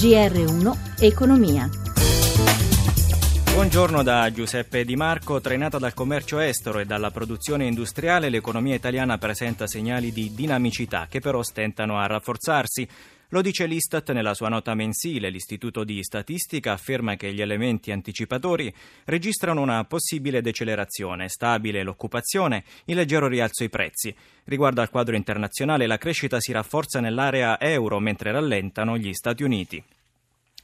GR1 Economia. Buongiorno da Giuseppe Di Marco. Trainata dal commercio estero e dalla produzione industriale, l'economia italiana presenta segnali di dinamicità che però stentano a rafforzarsi. Lo dice l'Istat nella sua nota mensile. L'Istituto di Statistica afferma che gli elementi anticipatori registrano una possibile decelerazione, stabile l'occupazione, in leggero rialzo i prezzi. Riguardo al quadro internazionale, la crescita si rafforza nell'area euro mentre rallentano gli Stati Uniti.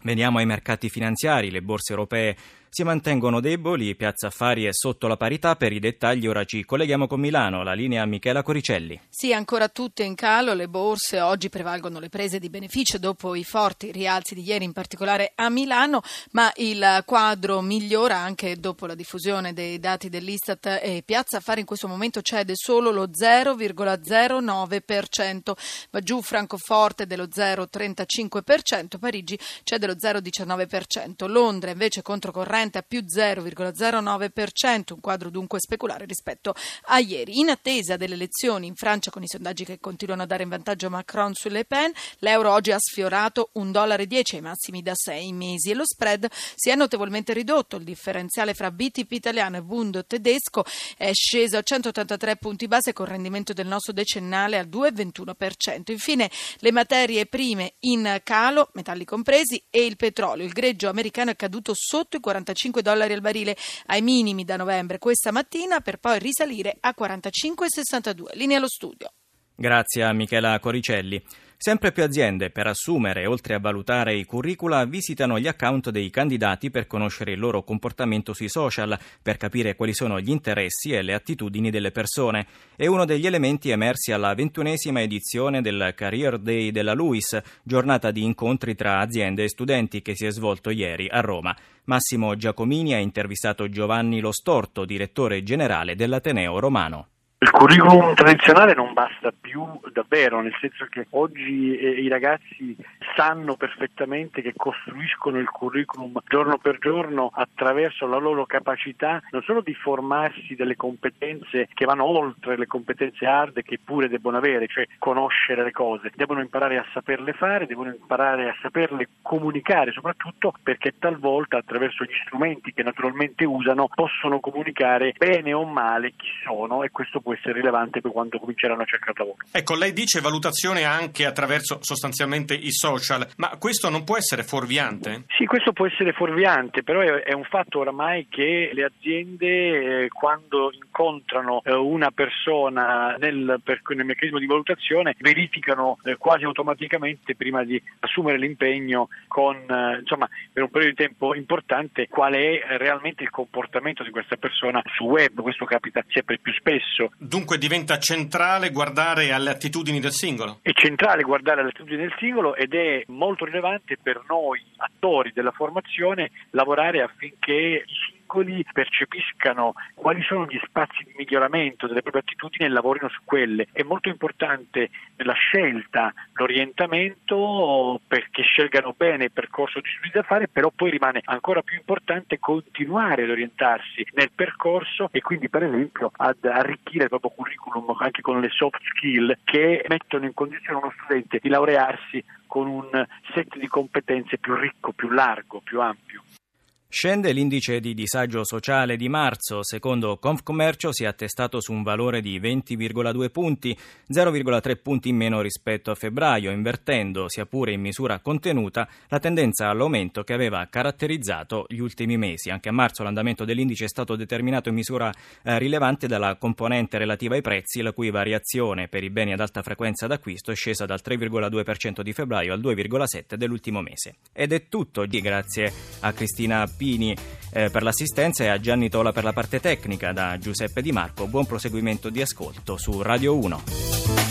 Veniamo ai mercati finanziari, le borse europee si mantengono deboli, Piazza Affari è sotto la parità. Per i dettagli. Ora ci colleghiamo con Milano, la linea Michela Coricelli. Sì, ancora tutte in calo, le borse oggi prevalgono le prese di beneficio dopo i forti rialzi di ieri, in particolare a Milano, ma il quadro migliora anche dopo la diffusione dei dati dell'Istat e Piazza Affari in questo momento cede solo lo 0,09%, va giù Francoforte dello 0,35%, Parigi cede lo 0,19%, Londra invece controcorrente a più 0,09%, un quadro dunque speculare rispetto a ieri. In attesa delle elezioni in Francia con i sondaggi che continuano a dare in vantaggio Macron su Le Pen, l'euro oggi ha sfiorato 1,10 dollaro ai massimi da sei mesi e lo spread si è notevolmente ridotto. Il differenziale fra BTP italiano e Bund tedesco è sceso a 183 punti base con rendimento del nostro decennale al 2,21%. Infine le materie prime in calo, metalli compresi, e il petrolio. Il greggio americano è caduto sotto i 45 45 dollari al barile ai minimi da novembre questa mattina per poi risalire a 45,62. Linea allo studio. Grazie a Michela Coricelli. Sempre più aziende, per assumere, oltre a valutare i curricula, visitano gli account dei candidati per conoscere il loro comportamento sui social, per capire quali sono gli interessi e le attitudini delle persone. È uno degli elementi emersi alla ventunesima edizione del Career Day della LUIS, giornata di incontri tra aziende e studenti che si è svolto ieri a Roma. Massimo Giacomini ha intervistato Giovanni Lo Storto, direttore generale dell'Ateneo Romano. Il curriculum tradizionale non basta più davvero, nel senso che oggi eh, i ragazzi sanno perfettamente che costruiscono il curriculum giorno per giorno attraverso la loro capacità non solo di formarsi delle competenze che vanno oltre le competenze hard che pure debbono avere, cioè conoscere le cose, devono imparare a saperle fare, devono imparare a saperle comunicare soprattutto perché talvolta attraverso gli strumenti che naturalmente usano possono comunicare bene o male chi sono e questo può essere rilevante per quando cominceranno a cercare lavoro. Ecco, lei dice valutazione anche attraverso sostanzialmente i social, ma questo non può essere fuorviante? Sì, questo può essere fuorviante, però è, un fatto oramai che le aziende eh, quando incontrano eh, una persona nel, per, nel, meccanismo di valutazione verificano eh, quasi automaticamente prima di assumere l'impegno con, eh, insomma, per un periodo di tempo importante qual è realmente il comportamento di questa persona su web, questo capita sempre più spesso Dunque diventa centrale guardare alle attitudini del singolo? È centrale guardare alle attitudini del singolo ed è molto rilevante per noi attori della formazione lavorare affinché i piccoli percepiscano quali sono gli spazi di miglioramento delle proprie attitudini e lavorino su quelle. È molto importante la scelta, l'orientamento perché scelgano bene il percorso di studi da fare, però poi rimane ancora più importante continuare ad orientarsi nel percorso e quindi per esempio ad arricchire il proprio curriculum anche con le soft skill che mettono in condizione uno studente di laurearsi con un set di competenze più ricco, più largo, più ampio. Scende l'indice di disagio sociale di marzo, secondo Confcommercio si è attestato su un valore di 20,2 punti, 0,3 punti in meno rispetto a febbraio, invertendo, sia pure in misura contenuta, la tendenza all'aumento che aveva caratterizzato gli ultimi mesi. Anche a marzo l'andamento dell'indice è stato determinato in misura eh, rilevante dalla componente relativa ai prezzi, la cui variazione per i beni ad alta frequenza d'acquisto è scesa dal 3,2% di febbraio al 2,7% dell'ultimo mese. Ed è tutto, grazie a Cristina P Pini eh, per l'assistenza e a Gianni Tola per la parte tecnica. Da Giuseppe Di Marco, buon proseguimento di ascolto su Radio 1.